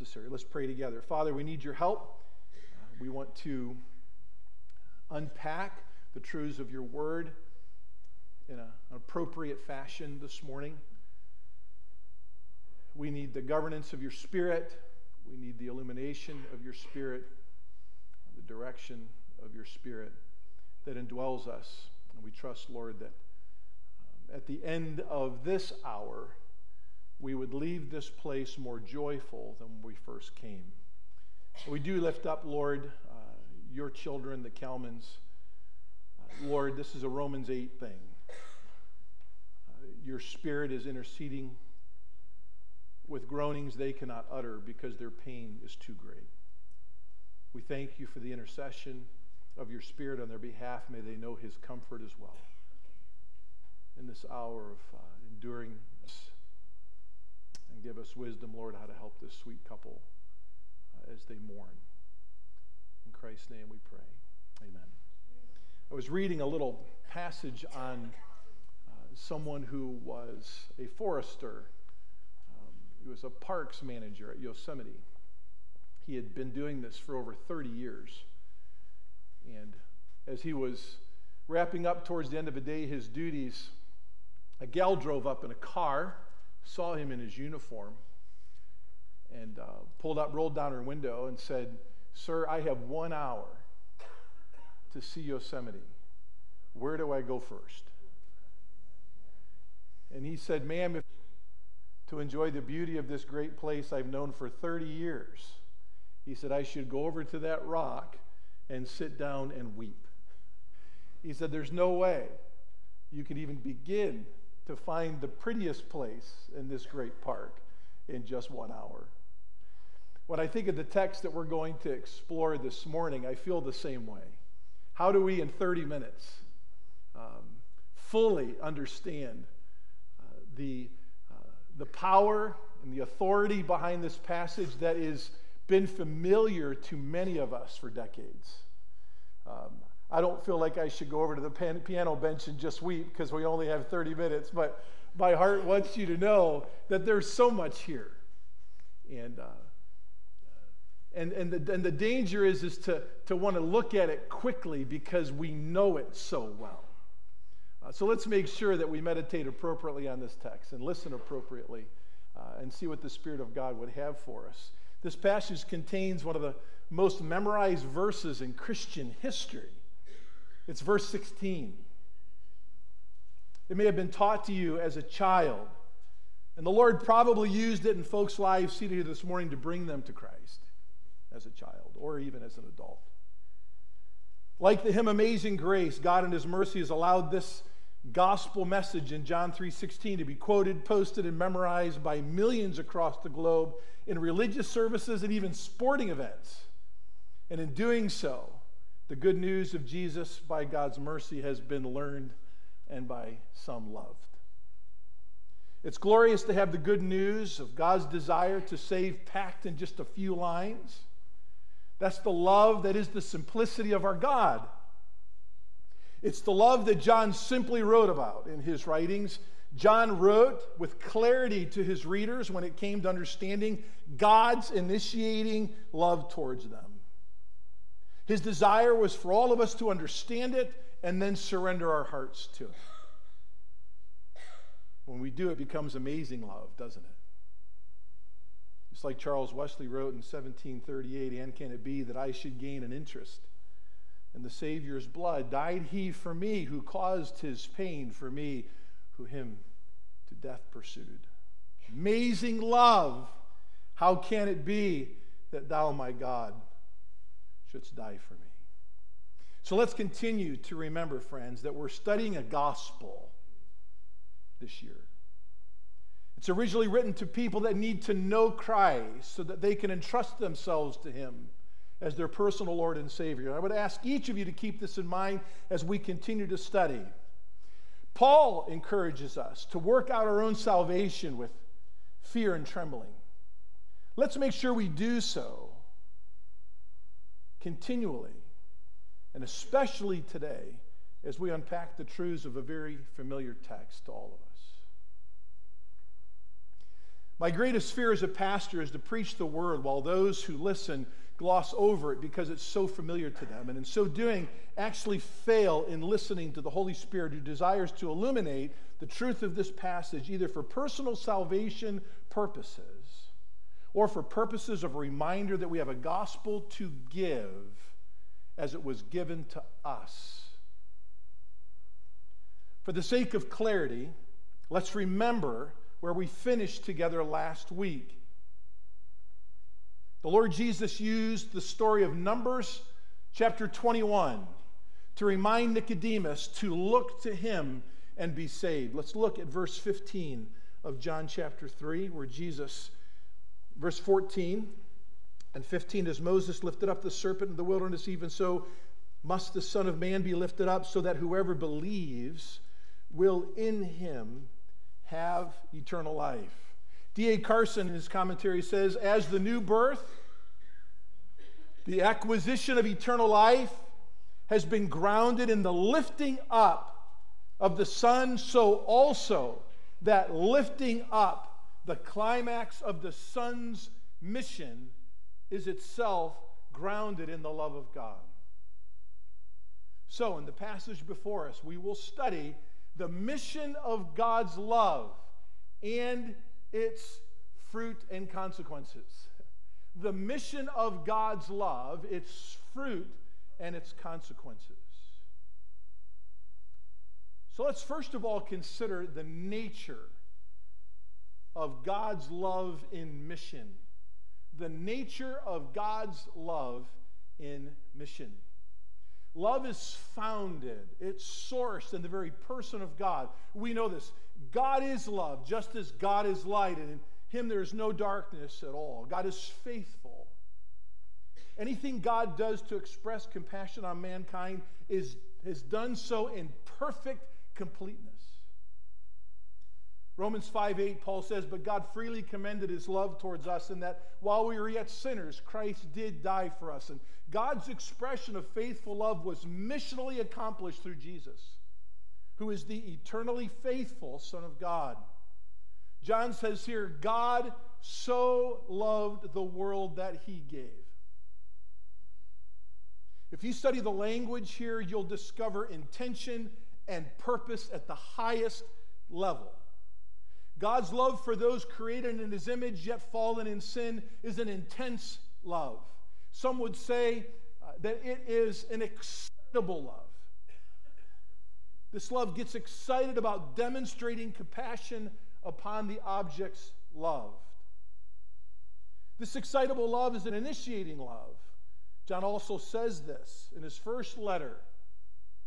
necessary. Let's pray together. Father, we need your help. We want to unpack the truths of your word in a, an appropriate fashion this morning. We need the governance of your spirit. We need the illumination of your spirit, the direction of your spirit that indwells us. And we trust, Lord, that um, at the end of this hour, we would leave this place more joyful than when we first came. We do lift up, Lord, uh, your children, the Kalmans. Uh, Lord, this is a Romans 8 thing. Uh, your spirit is interceding with groanings they cannot utter because their pain is too great. We thank you for the intercession of your Spirit on their behalf. May they know his comfort as well in this hour of uh, enduring this. Give us wisdom, Lord, how to help this sweet couple uh, as they mourn. In Christ's name we pray. Amen. I was reading a little passage on uh, someone who was a forester he was a parks manager at Yosemite. He had been doing this for over 30 years. And as he was wrapping up towards the end of the day his duties, a gal drove up in a car, saw him in his uniform, and uh, pulled up, rolled down her window, and said, Sir, I have one hour to see Yosemite. Where do I go first? And he said, Ma'am, to enjoy the beauty of this great place I've known for 30 years. He said, I should go over to that rock and sit down and weep. He said, There's no way you could even begin to find the prettiest place in this great park in just one hour. When I think of the text that we're going to explore this morning, I feel the same way. How do we, in 30 minutes, um, fully understand uh, the the power and the authority behind this passage that has been familiar to many of us for decades. Um, I don't feel like I should go over to the pan- piano bench and just weep because we only have 30 minutes, but my heart wants you to know that there's so much here. And, uh, and, and, the, and the danger is, is to, to want to look at it quickly because we know it so well. Uh, so let's make sure that we meditate appropriately on this text and listen appropriately uh, and see what the Spirit of God would have for us. This passage contains one of the most memorized verses in Christian history. It's verse 16. It may have been taught to you as a child, and the Lord probably used it in folks' lives seated here this morning to bring them to Christ as a child or even as an adult. Like the hymn Amazing Grace, God in His mercy has allowed this gospel message in John 3:16 to be quoted, posted and memorized by millions across the globe in religious services and even sporting events. And in doing so, the good news of Jesus by God's mercy has been learned and by some loved. It's glorious to have the good news of God's desire to save packed in just a few lines. That's the love that is the simplicity of our God. It's the love that John simply wrote about in his writings. John wrote with clarity to his readers when it came to understanding God's initiating love towards them. His desire was for all of us to understand it and then surrender our hearts to it. When we do, it becomes amazing love, doesn't it? Just like Charles Wesley wrote in 1738, and can it be that I should gain an interest in the Savior's blood? Died he for me, who caused his pain for me, who him to death pursued. Amazing love. How can it be that thou, my God, shouldst die for me? So let's continue to remember, friends, that we're studying a gospel this year. It's originally written to people that need to know Christ so that they can entrust themselves to Him as their personal Lord and Savior. I would ask each of you to keep this in mind as we continue to study. Paul encourages us to work out our own salvation with fear and trembling. Let's make sure we do so continually, and especially today as we unpack the truths of a very familiar text to all of us. My greatest fear as a pastor is to preach the word while those who listen gloss over it because it's so familiar to them, and in so doing, actually fail in listening to the Holy Spirit who desires to illuminate the truth of this passage either for personal salvation purposes or for purposes of reminder that we have a gospel to give as it was given to us. For the sake of clarity, let's remember where we finished together last week. The Lord Jesus used the story of Numbers chapter 21 to remind Nicodemus to look to him and be saved. Let's look at verse 15 of John chapter 3, where Jesus, verse 14 and 15, as Moses lifted up the serpent in the wilderness, even so must the Son of Man be lifted up, so that whoever believes will in him have eternal life. D.A. Carson, in his commentary, says, As the new birth, the acquisition of eternal life has been grounded in the lifting up of the Son, so also that lifting up, the climax of the Son's mission, is itself grounded in the love of God. So, in the passage before us, we will study the mission of God's love and its fruit and consequences. The mission of God's love, its fruit and its consequences. So let's first of all consider the nature of God's love in mission. The nature of God's love in mission. Love is founded, it's sourced in the very person of God. We know this. God is love, just as God is light, and in Him there is no darkness at all. God is faithful. Anything God does to express compassion on mankind is, has done so in perfect completeness. Romans 5 8, Paul says, But God freely commended his love towards us in that while we were yet sinners, Christ did die for us. And God's expression of faithful love was missionally accomplished through Jesus, who is the eternally faithful Son of God. John says here, God so loved the world that he gave. If you study the language here, you'll discover intention and purpose at the highest level. God's love for those created in his image yet fallen in sin is an intense love. Some would say uh, that it is an excitable love. This love gets excited about demonstrating compassion upon the objects loved. This excitable love is an initiating love. John also says this in his first letter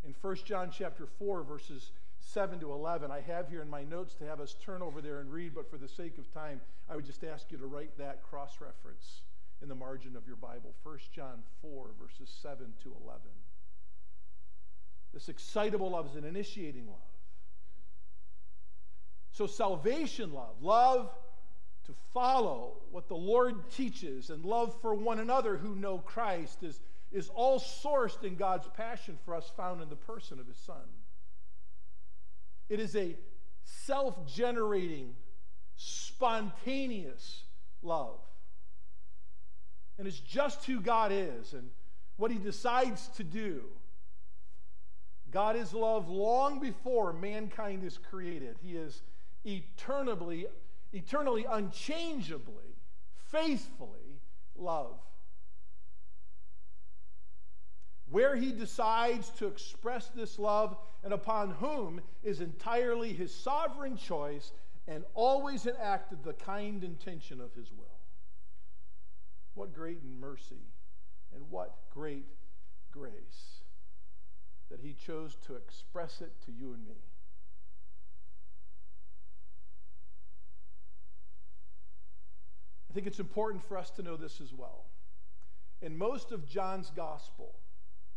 in 1 John chapter 4, verses 7 to 11. I have here in my notes to have us turn over there and read, but for the sake of time, I would just ask you to write that cross reference in the margin of your Bible. 1 John 4, verses 7 to 11. This excitable love is an initiating love. So, salvation love, love to follow what the Lord teaches, and love for one another who know Christ is is all sourced in God's passion for us, found in the person of His Son. It is a self generating, spontaneous love. And it's just who God is and what He decides to do. God is love long before mankind is created. He is eternally, eternally, unchangeably, faithfully love where he decides to express this love and upon whom is entirely his sovereign choice and always enacted the kind intention of his will. What great mercy and what great grace that he chose to express it to you and me. I think it's important for us to know this as well. In most of John's gospel,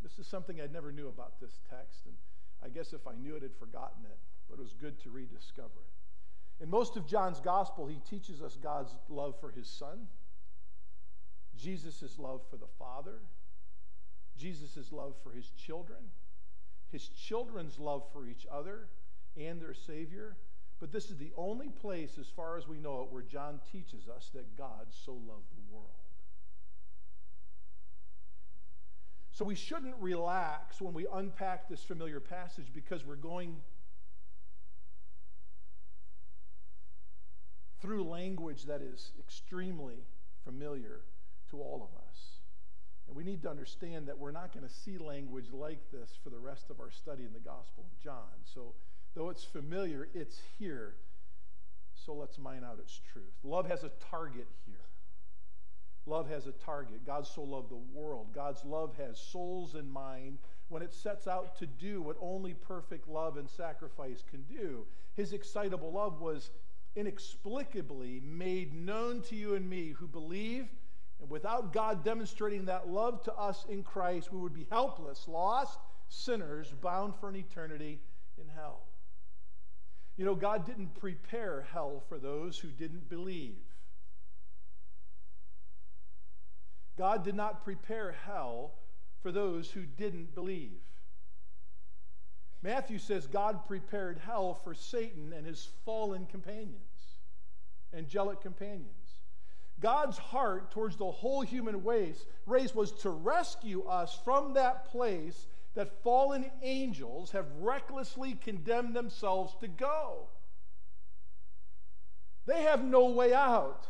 this is something I never knew about this text, and I guess if I knew it, I'd forgotten it, but it was good to rediscover it. In most of John's gospel, he teaches us God's love for his son, Jesus' love for the Father, Jesus' love for his children, his children's love for each other and their Savior, But this is the only place, as far as we know it, where John teaches us that God so loved the world. So we shouldn't relax when we unpack this familiar passage because we're going through language that is extremely familiar to all of us. And we need to understand that we're not going to see language like this for the rest of our study in the Gospel of John. So, though it's familiar, it's here. So let's mine out its truth. Love has a target here. Love has a target. God so loved the world. God's love has souls in mind when it sets out to do what only perfect love and sacrifice can do. His excitable love was inexplicably made known to you and me who believe. And without God demonstrating that love to us in Christ, we would be helpless, lost sinners bound for an eternity in hell. You know, God didn't prepare hell for those who didn't believe. God did not prepare hell for those who didn't believe. Matthew says God prepared hell for Satan and his fallen companions, angelic companions. God's heart towards the whole human race, was to rescue us from that place that fallen angels have recklessly condemned themselves to go. They have no way out.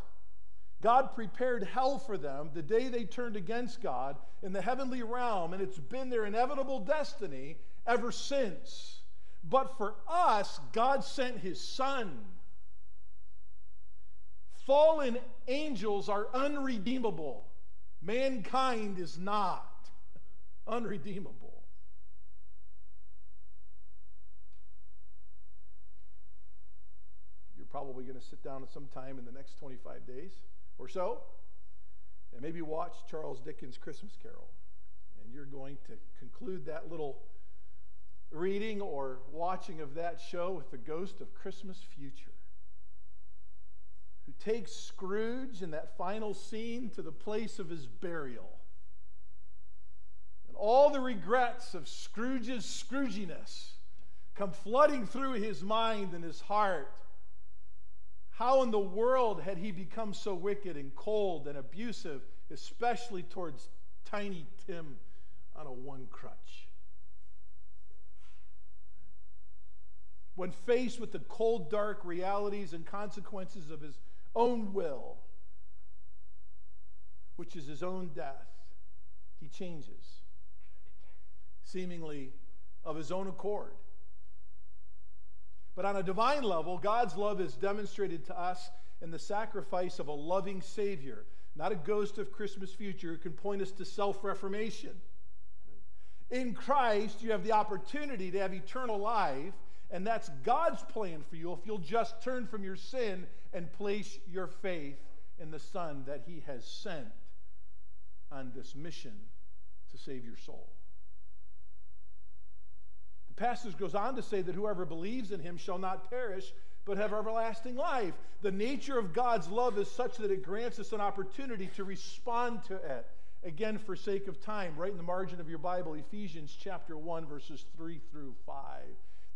God prepared hell for them the day they turned against God in the heavenly realm, and it's been their inevitable destiny ever since. But for us, God sent His Son. Fallen angels are unredeemable, mankind is not unredeemable. You're probably going to sit down at some time in the next 25 days or so, and maybe watch Charles Dickens' Christmas Carol. And you're going to conclude that little reading or watching of that show with the ghost of Christmas future, who takes Scrooge in that final scene to the place of his burial. And all the regrets of Scrooge's Scrooginess come flooding through his mind and his heart how in the world had he become so wicked and cold and abusive, especially towards Tiny Tim on a one crutch? When faced with the cold, dark realities and consequences of his own will, which is his own death, he changes, seemingly of his own accord. But on a divine level, God's love is demonstrated to us in the sacrifice of a loving Savior, not a ghost of Christmas future who can point us to self reformation. In Christ, you have the opportunity to have eternal life, and that's God's plan for you if you'll just turn from your sin and place your faith in the Son that He has sent on this mission to save your soul. The passage goes on to say that whoever believes in him shall not perish, but have everlasting life. The nature of God's love is such that it grants us an opportunity to respond to it. Again, for sake of time, right in the margin of your Bible, Ephesians chapter 1, verses 3 through 5.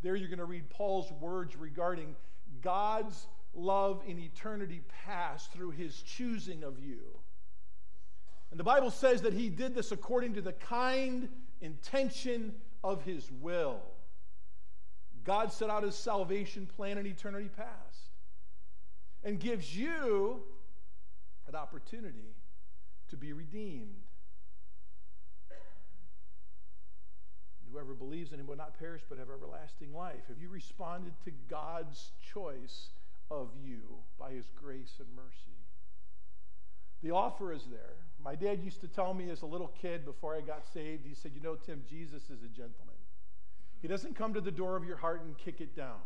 There you're going to read Paul's words regarding God's love in eternity past through his choosing of you. And the Bible says that he did this according to the kind intention of his will. God set out his salvation plan in eternity past and gives you an opportunity to be redeemed. Whoever believes in him will not perish but have everlasting life. Have you responded to God's choice of you by his grace and mercy? The offer is there. My dad used to tell me as a little kid before I got saved, he said, You know, Tim, Jesus is a gentleman. He doesn't come to the door of your heart and kick it down.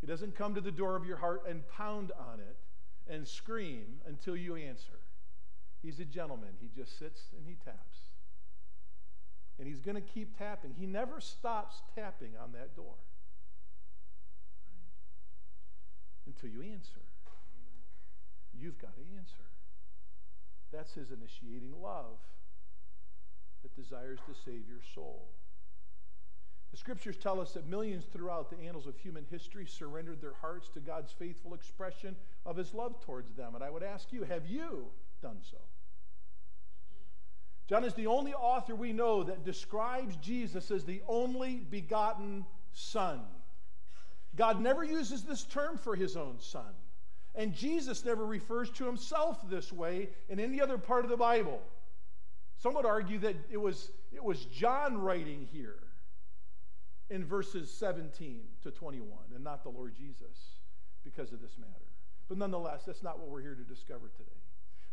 He doesn't come to the door of your heart and pound on it and scream until you answer. He's a gentleman. He just sits and he taps. And he's going to keep tapping. He never stops tapping on that door right? until you answer. You've got to answer. That's his initiating love that desires to save your soul. The scriptures tell us that millions throughout the annals of human history surrendered their hearts to God's faithful expression of his love towards them. And I would ask you, have you done so? John is the only author we know that describes Jesus as the only begotten Son. God never uses this term for his own Son. And Jesus never refers to himself this way in any other part of the Bible. Some would argue that it was, it was John writing here in verses 17 to 21 and not the Lord Jesus because of this matter. But nonetheless, that's not what we're here to discover today.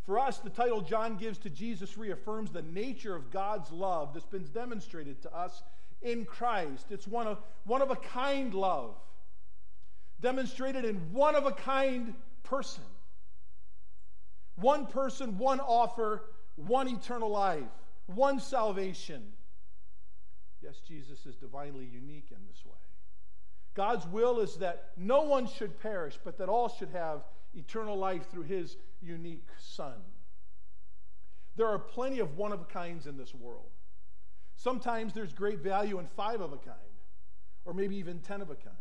For us, the title John gives to Jesus reaffirms the nature of God's love that's been demonstrated to us in Christ. It's one of, one of a kind love, demonstrated in one of a kind person. One person, one offer, one eternal life, one salvation. Yes, Jesus is divinely unique in this way. God's will is that no one should perish, but that all should have eternal life through his unique Son. There are plenty of one of a kinds in this world. Sometimes there's great value in five of a kind, or maybe even ten of a kind.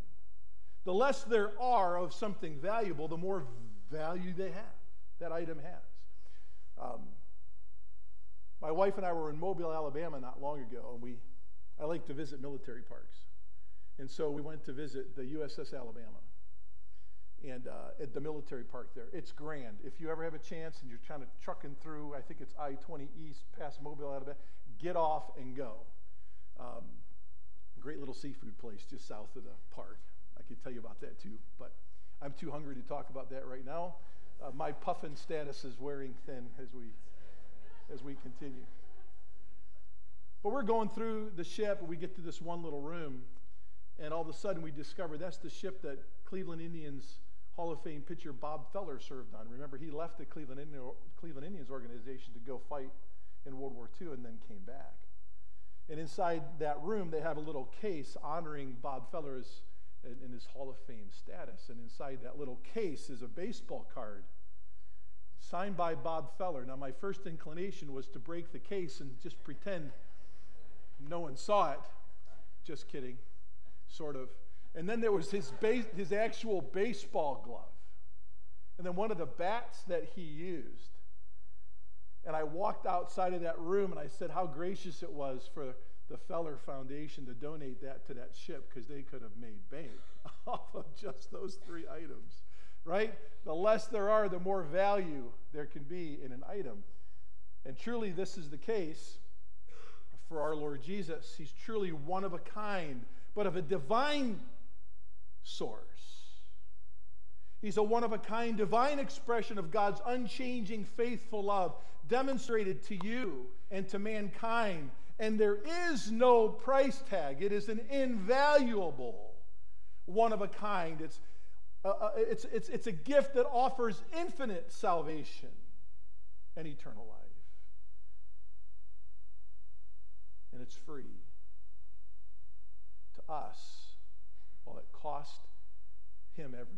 The less there are of something valuable, the more value they have, that item has. Um, my wife and I were in Mobile, Alabama not long ago, and we I like to visit military parks. And so we went to visit the USS Alabama and uh, at the military park there. It's grand. If you ever have a chance and you're kind of trucking through, I think it's I 20 East past Mobile, Alabama, get off and go. Um, great little seafood place just south of the park. Could tell you about that too, but I'm too hungry to talk about that right now. Uh, my puffin status is wearing thin as we as we continue. But we're going through the ship, and we get to this one little room, and all of a sudden we discover that's the ship that Cleveland Indians Hall of Fame pitcher Bob Feller served on. Remember, he left the Cleveland, Cleveland Indians organization to go fight in World War II and then came back. And inside that room, they have a little case honoring Bob Feller's in his Hall of Fame status. And inside that little case is a baseball card signed by Bob Feller. Now, my first inclination was to break the case and just pretend no one saw it. Just kidding, sort of. And then there was his, base, his actual baseball glove. And then one of the bats that he used. And I walked outside of that room and I said how gracious it was for the Feller Foundation to donate that to that ship because they could have made bank off of just those three items, right? The less there are, the more value there can be in an item. And truly, this is the case for our Lord Jesus. He's truly one of a kind, but of a divine source. He's a one of a kind, divine expression of God's unchanging, faithful love demonstrated to you and to mankind. And there is no price tag, it is an invaluable one of a kind. It's, uh, uh it's, it's, it's a gift that offers infinite salvation and eternal life. and it's free to us while it cost him everything.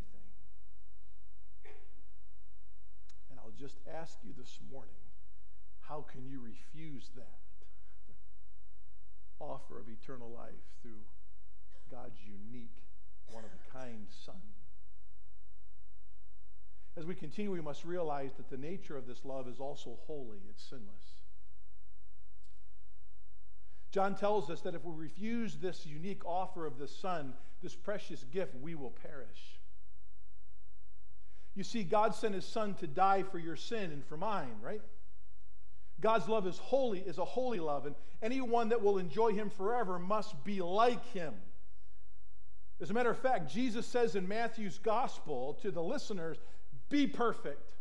And I'll just ask you this morning how can you refuse that offer of eternal life through God's unique, one of a kind Son? As we continue, we must realize that the nature of this love is also holy, it's sinless. John tells us that if we refuse this unique offer of the Son, this precious gift, we will perish. You see, God sent his Son to die for your sin and for mine, right? God's love is holy, is a holy love, and anyone that will enjoy him forever must be like him. As a matter of fact, Jesus says in Matthew's gospel to the listeners, Be perfect,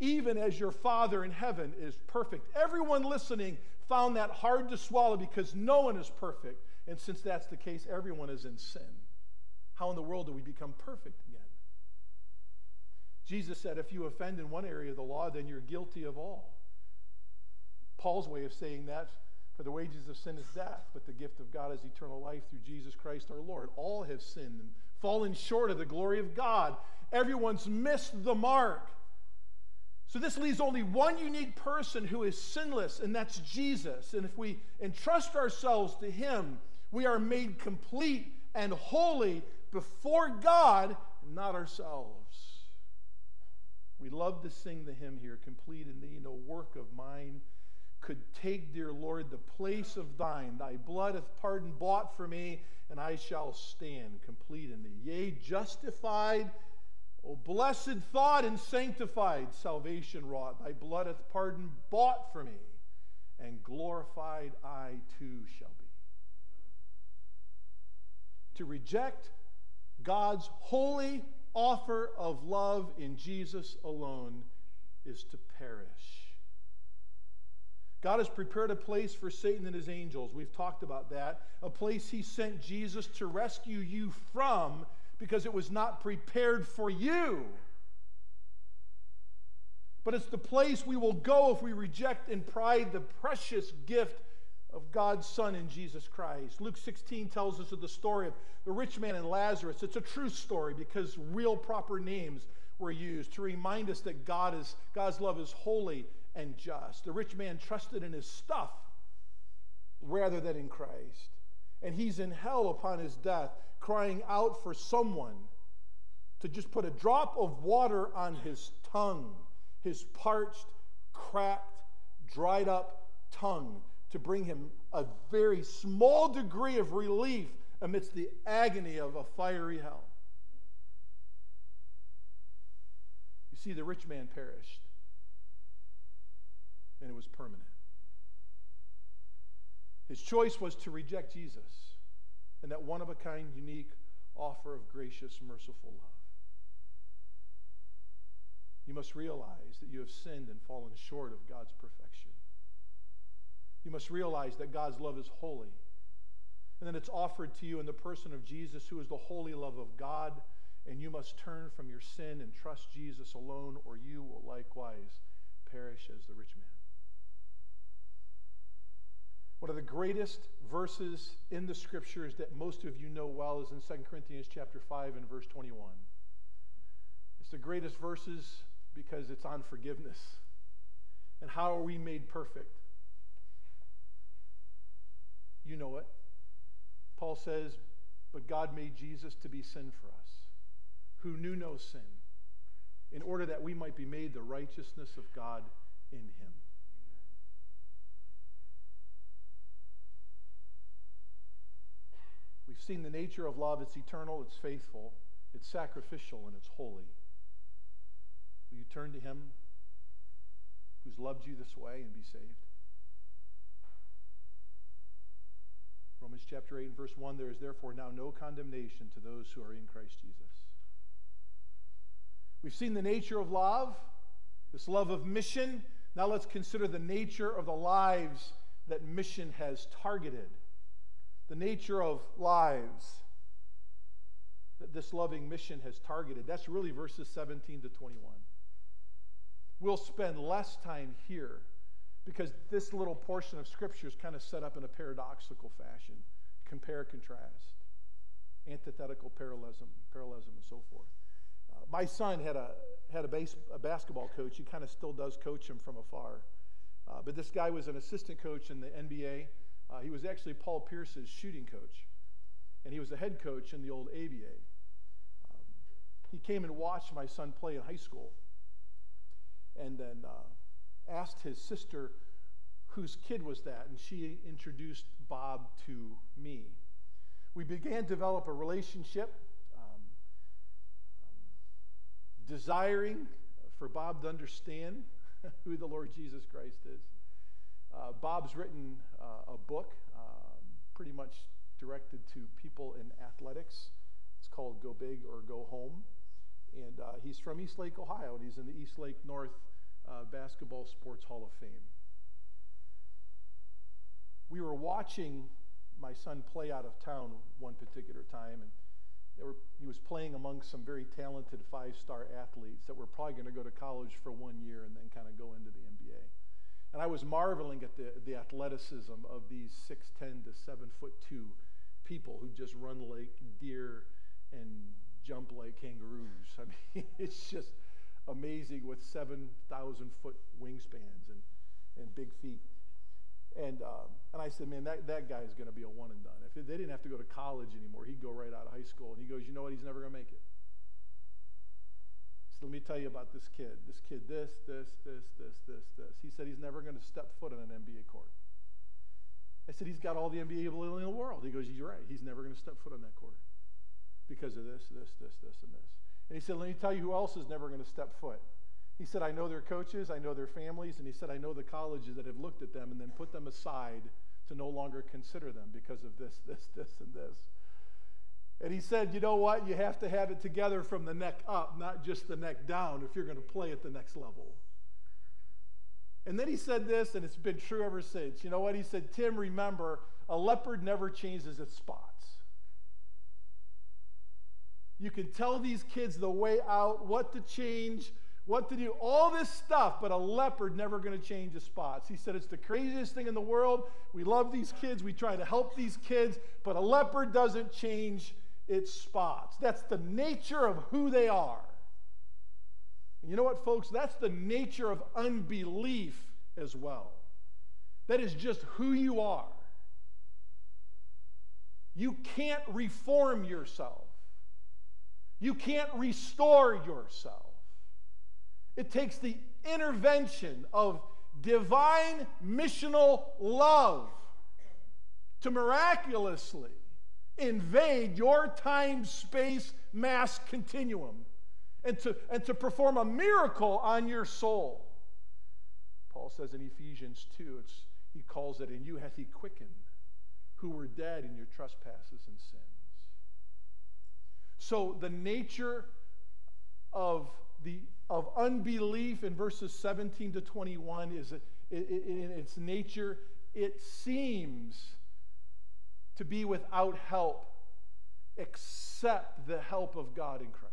even as your Father in heaven is perfect. Everyone listening found that hard to swallow because no one is perfect. And since that's the case, everyone is in sin. How in the world do we become perfect again? Jesus said, if you offend in one area of the law, then you're guilty of all. Paul's way of saying that, for the wages of sin is death, but the gift of God is eternal life through Jesus Christ our Lord. All have sinned and fallen short of the glory of God. Everyone's missed the mark. So this leaves only one unique person who is sinless, and that's Jesus. And if we entrust ourselves to him, We are made complete and holy before God, not ourselves. We love to sing the hymn here, complete in thee, no work of mine could take, dear Lord, the place of thine. Thy blood hath pardon bought for me, and I shall stand complete in thee. Yea, justified, O blessed thought, and sanctified, salvation wrought. Thy blood hath pardon bought for me, and glorified I too shall be. To reject God's holy offer of love in Jesus alone is to perish. God has prepared a place for Satan and his angels. We've talked about that. A place he sent Jesus to rescue you from because it was not prepared for you. But it's the place we will go if we reject in pride the precious gift of God's Son in Jesus Christ. Luke 16 tells us of the story of the rich man and Lazarus. It's a true story because real proper names were used to remind us that God is, God's love is holy and just. The rich man trusted in his stuff rather than in Christ. And he's in hell upon his death, crying out for someone to just put a drop of water on his tongue, his parched, cracked, dried up tongue, to bring him a very small degree of relief amidst the agony of a fiery hell. You see, the rich man perished was permanent. His choice was to reject Jesus and that one of a kind, unique offer of gracious, merciful love. You must realize that you have sinned and fallen short of God's perfection. You must realize that God's love is holy and that it's offered to you in the person of Jesus, who is the holy love of God. And you must turn from your sin and trust Jesus alone, or you will likewise perish as the rich man. One of the greatest verses in the scriptures that most of you know well is in 2 Corinthians chapter 5 and verse 21. It's the greatest verses because it's on forgiveness. And how are we made perfect? You know it. Paul says, But God made Jesus to be sin for us, who knew no sin, in order that we might be made the righteousness of God in him. We've seen the nature of love. It's eternal, it's faithful, it's sacrificial, and it's holy. Will you turn to Him who's loved you this way and be saved? Romans chapter 8 and verse 1 there is therefore now no condemnation to those who are in Christ Jesus. We've seen the nature of love, this love of mission. Now let's consider the nature of the lives that mission has targeted the nature of lives that this loving mission has targeted. That's really verses 17 to 21. We'll spend less time here because this little portion of Scripture is kind of set up in a paradoxical fashion compare, contrast, antithetical parallelism, parallelism and so forth. Uh, my son had a had a, base, a basketball coach. He kind of still does coach him from afar. Uh, but this guy was an assistant coach in the NBA. Uh, he was actually Paul Pierce's shooting coach, and he was a head coach in the old ABA. Um, he came and watched my son play in high school, and then uh, asked his sister whose kid was that, and she introduced Bob to me. We began to develop a relationship, um, um, desiring for Bob to understand who the Lord Jesus Christ is. Uh, Bob's written uh, a book um, pretty much directed to people in athletics. It's called Go Big or Go Home. And uh, he's from Eastlake, Ohio, and he's in the Eastlake North uh, Basketball Sports Hall of Fame. We were watching my son play out of town one particular time, and were, he was playing among some very talented five star athletes that were probably going to go to college for one year and then kind of go into the. And I was marveling at the, the athleticism of these 6'10 to 7 foot 2 people who just run like deer and jump like kangaroos. I mean, it's just amazing with 7,000 foot wingspans and, and big feet. And, um, and I said, man, that, that guy is going to be a one and done. If they didn't have to go to college anymore, he'd go right out of high school. And he goes, you know what? He's never going to make it. Let me tell you about this kid. This kid, this, this, this, this, this, this. He said he's never going to step foot on an NBA court. I said, he's got all the NBA ability in the world. He goes, you're right. He's never going to step foot on that court because of this, this, this, this, and this. And he said, let me tell you who else is never going to step foot. He said, I know their coaches, I know their families, and he said, I know the colleges that have looked at them and then put them aside to no longer consider them because of this, this, this, and this. And he said, You know what? You have to have it together from the neck up, not just the neck down, if you're going to play at the next level. And then he said this, and it's been true ever since. You know what? He said, Tim, remember, a leopard never changes its spots. You can tell these kids the way out, what to change, what to do, all this stuff, but a leopard never going to change his spots. He said it's the craziest thing in the world. We love these kids, we try to help these kids, but a leopard doesn't change its spots. That's the nature of who they are. And you know what, folks? That's the nature of unbelief as well. That is just who you are. You can't reform yourself. You can't restore yourself. It takes the intervention of divine missional love to miraculously invade your time space mass continuum and to, and to perform a miracle on your soul. Paul says in Ephesians 2, it's, he calls it, and you hath he quickened, who were dead in your trespasses and sins. So the nature of the of unbelief in verses 17 to 21 is in its nature, it seems to be without help except the help of God in Christ.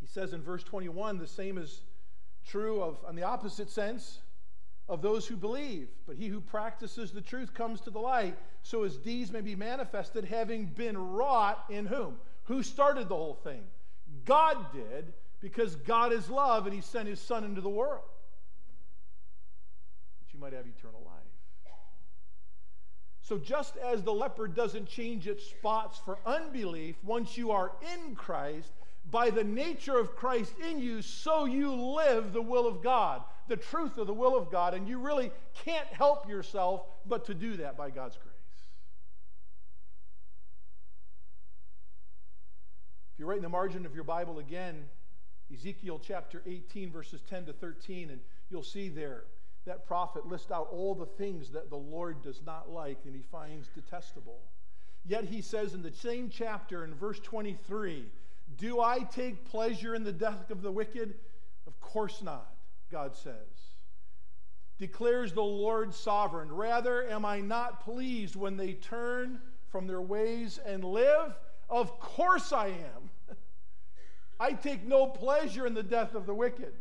He says in verse 21 the same is true of, on the opposite sense, of those who believe. But he who practices the truth comes to the light, so his deeds may be manifested, having been wrought in whom? Who started the whole thing? God did, because God is love, and he sent his Son into the world. You might have eternal life. So, just as the leopard doesn't change its spots for unbelief, once you are in Christ, by the nature of Christ in you, so you live the will of God, the truth of the will of God, and you really can't help yourself but to do that by God's grace. If you write in the margin of your Bible again, Ezekiel chapter 18, verses 10 to 13, and you'll see there that prophet lists out all the things that the Lord does not like and he finds detestable. Yet he says in the same chapter in verse 23, do I take pleasure in the death of the wicked? Of course not, God says. Declares the Lord sovereign. Rather, am I not pleased when they turn from their ways and live? Of course I am. I take no pleasure in the death of the wicked.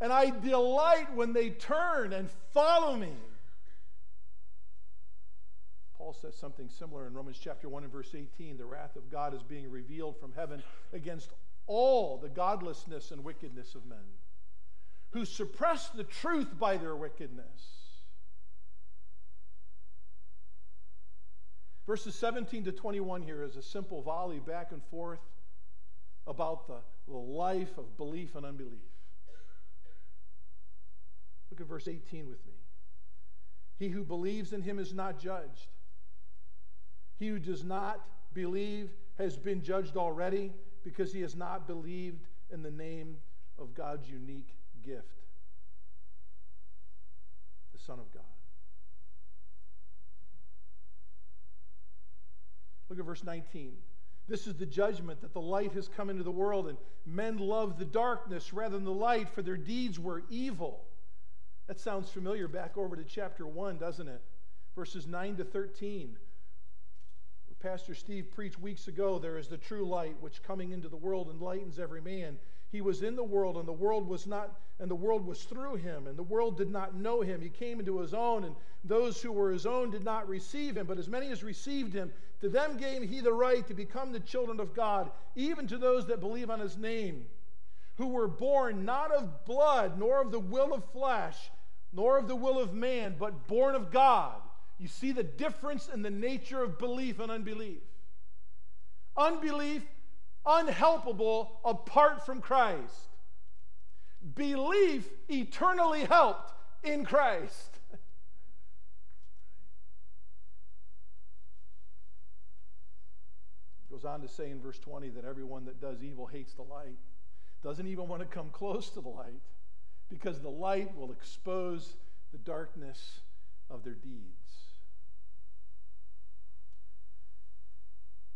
And I delight when they turn and follow me. Paul says something similar in Romans chapter 1 and verse 18. The wrath of God is being revealed from heaven against all the godlessness and wickedness of men who suppress the truth by their wickedness. Verses 17 to 21 here is a simple volley back and forth about the, the life of belief and unbelief. Look at verse 18 with me. He who believes in him is not judged. He who does not believe has been judged already because he has not believed in the name of God's unique gift, the Son of God. Look at verse 19. This is the judgment that the light has come into the world, and men love the darkness rather than the light, for their deeds were evil. That sounds familiar back over to chapter 1, doesn't it? Verses 9 to 13. Pastor Steve preached weeks ago, there is the true light which coming into the world enlightens every man. He was in the world, and the world was not, and the world was through him, and the world did not know him. He came into his own, and those who were his own did not receive him. But as many as received him, to them gave he the right to become the children of God, even to those that believe on his name who were born not of blood, nor of the will of flesh, nor of the will of man, but born of God. You see the difference in the nature of belief and unbelief. Unbelief, unhelpable apart from Christ. Belief, eternally helped in Christ. goes on to say in verse 20 that everyone that does evil hates the light, doesn't even want to come close to the light, because the light will expose the darkness of their deeds.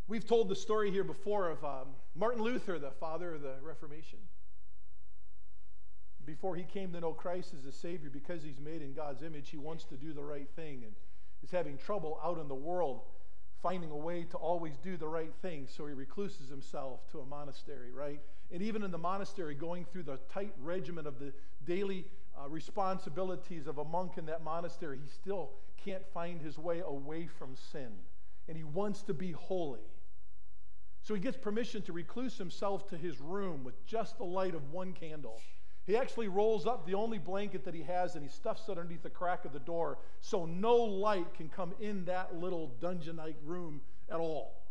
We've told the story here before of um, Martin Luther, the father of the Reformation. Before he came to know Christ as a Savior, because he's made in God's image, he wants to do the right thing and is having trouble out in the world finding a way to always do the right thing. So he recluses himself to a monastery, right? And even in the monastery, going through the tight regimen of the daily uh, responsibilities of a monk in that monastery, he still can't find his way away from sin. And he wants to be holy. So he gets permission to recluse himself to his room with just the light of one candle. He actually rolls up the only blanket that he has and he stuffs it underneath the crack of the door so no light can come in that little dungeon like room at all.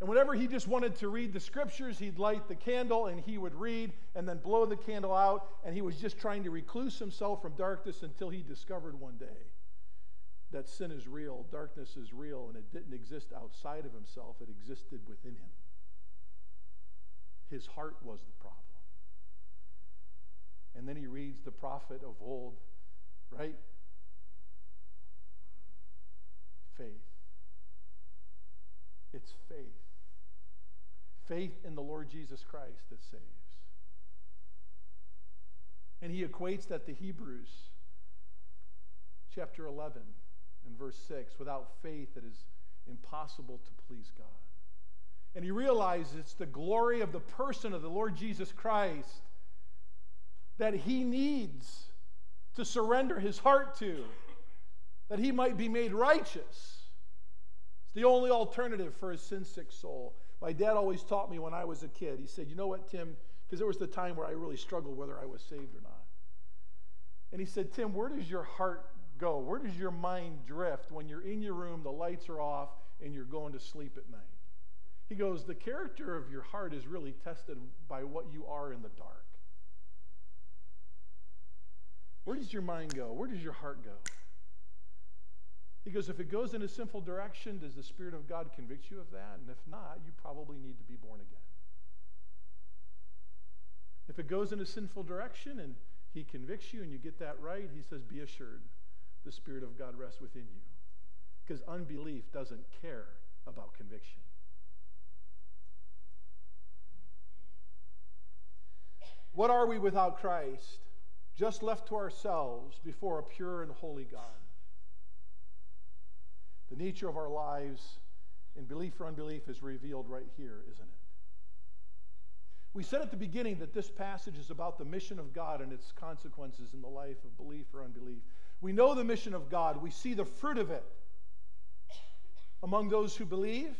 And whenever he just wanted to read the scriptures, he'd light the candle and he would read and then blow the candle out. And he was just trying to recluse himself from darkness until he discovered one day that sin is real, darkness is real, and it didn't exist outside of himself, it existed within him. His heart was the. And then he reads the prophet of old, right? Faith. It's faith. Faith in the Lord Jesus Christ that saves. And he equates that to Hebrews chapter 11 and verse 6 without faith it is impossible to please God. And he realizes it's the glory of the person of the Lord Jesus Christ that he needs to surrender his heart to, that he might be made righteous. It's the only alternative for his sin sick soul. My dad always taught me when I was a kid. He said, You know what, Tim? Because there was the time where I really struggled whether I was saved or not. And he said, Tim, where does your heart go? Where does your mind drift when you're in your room, the lights are off, and you're going to sleep at night? He goes, The character of your heart is really tested by what you are in the dark. Where does your mind go? Where does your heart go? He goes, if it goes in a sinful direction, does the Spirit of God convict you of that? And if not, you probably need to be born again. If it goes in a sinful direction and He convicts you and you get that right, He says, be assured the Spirit of God rests within you. Because unbelief doesn't care about conviction. What are we without Christ? Just left to ourselves before a pure and holy God. The nature of our lives in belief or unbelief is revealed right here, isn't it? We said at the beginning that this passage is about the mission of God and its consequences in the life of belief or unbelief. We know the mission of God, we see the fruit of it among those who believe,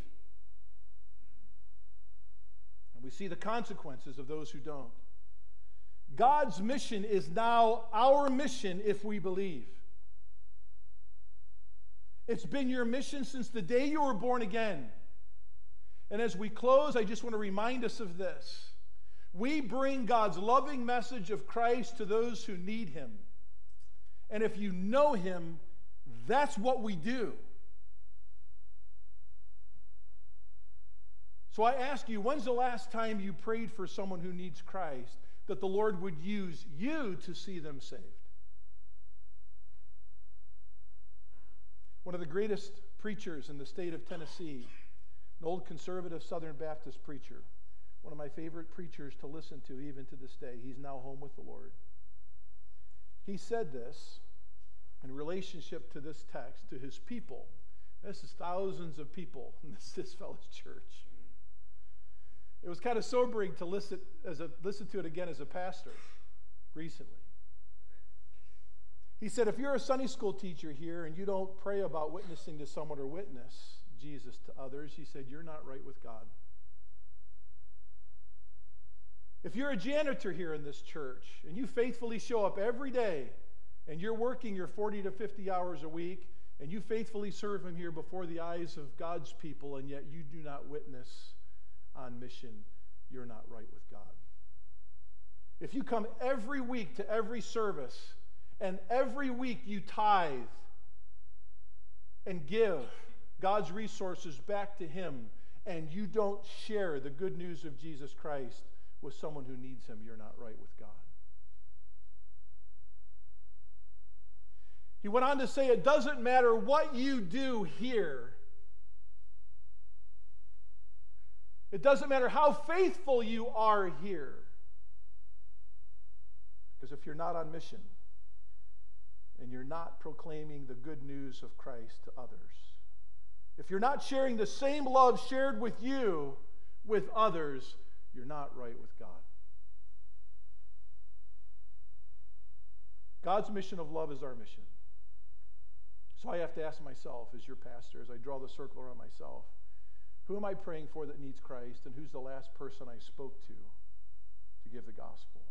and we see the consequences of those who don't. God's mission is now our mission if we believe. It's been your mission since the day you were born again. And as we close, I just want to remind us of this. We bring God's loving message of Christ to those who need him. And if you know him, that's what we do. So I ask you, when's the last time you prayed for someone who needs Christ? That the Lord would use you to see them saved. One of the greatest preachers in the state of Tennessee, an old conservative Southern Baptist preacher, one of my favorite preachers to listen to even to this day. He's now home with the Lord. He said this in relationship to this text to his people. This is thousands of people in this, this fellow's church. It was kind of sobering to listen, as a, listen to it again as a pastor recently. He said, if you're a Sunday school teacher here and you don't pray about witnessing to someone or witness Jesus to others, he said, you're not right with God. If you're a janitor here in this church and you faithfully show up every day and you're working your 40 to 50 hours a week and you faithfully serve Him here before the eyes of God's people, and yet you do not witness on mission, you're not right with God. If you come every week to every service and every week you tithe and give God's resources back to Him, and you don't share the good news of Jesus Christ with someone who needs Him, you're not right with God. He went on to say, It doesn't matter what you do here. It doesn't matter how faithful you are here. Because if you're not on mission and you're not proclaiming the good news of Christ to others, if you're not sharing the same love shared with you with others, you're not right with God. God's mission of love is our mission. So I have to ask myself, as your pastor, as I draw the circle around myself, who am I praying for that needs Christ, and who's the last person I spoke to to give the gospel?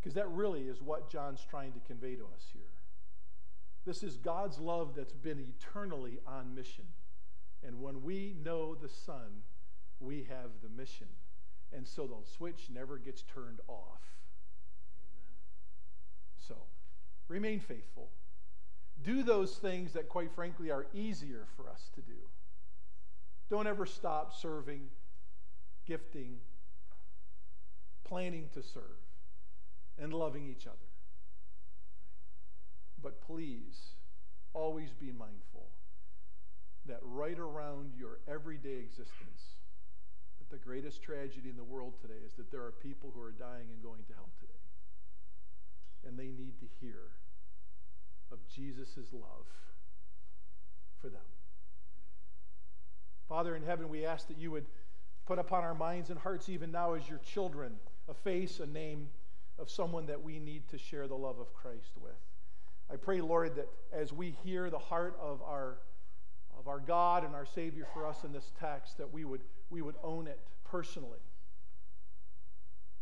Because that really is what John's trying to convey to us here. This is God's love that's been eternally on mission. And when we know the Son, we have the mission. And so the switch never gets turned off. Amen. So, remain faithful. Do those things that, quite frankly, are easier for us to do. Don't ever stop serving, gifting, planning to serve, and loving each other. But please, always be mindful that right around your everyday existence, that the greatest tragedy in the world today is that there are people who are dying and going to hell today and they need to hear of Jesus' love for them. Father in heaven, we ask that you would put upon our minds and hearts, even now as your children, a face, a name of someone that we need to share the love of Christ with. I pray, Lord, that as we hear the heart of our, of our God and our Savior for us in this text, that we would, we would own it personally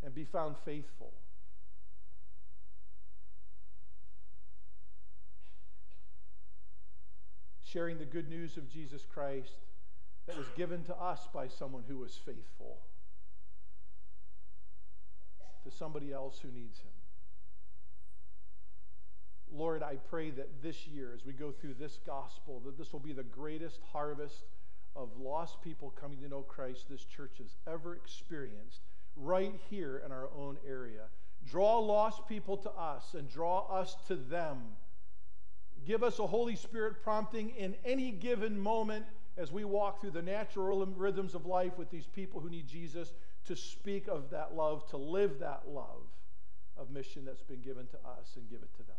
and be found faithful sharing the good news of Jesus Christ that was given to us by someone who was faithful to somebody else who needs him. Lord, I pray that this year, as we go through this gospel, that this will be the greatest harvest of lost people coming to know Christ this church has ever experienced right here in our own area. Draw lost people to us and draw us to them Give us a Holy Spirit prompting in any given moment as we walk through the natural rhythms of life with these people who need Jesus to speak of that love, to live that love of mission that's been given to us and give it to them.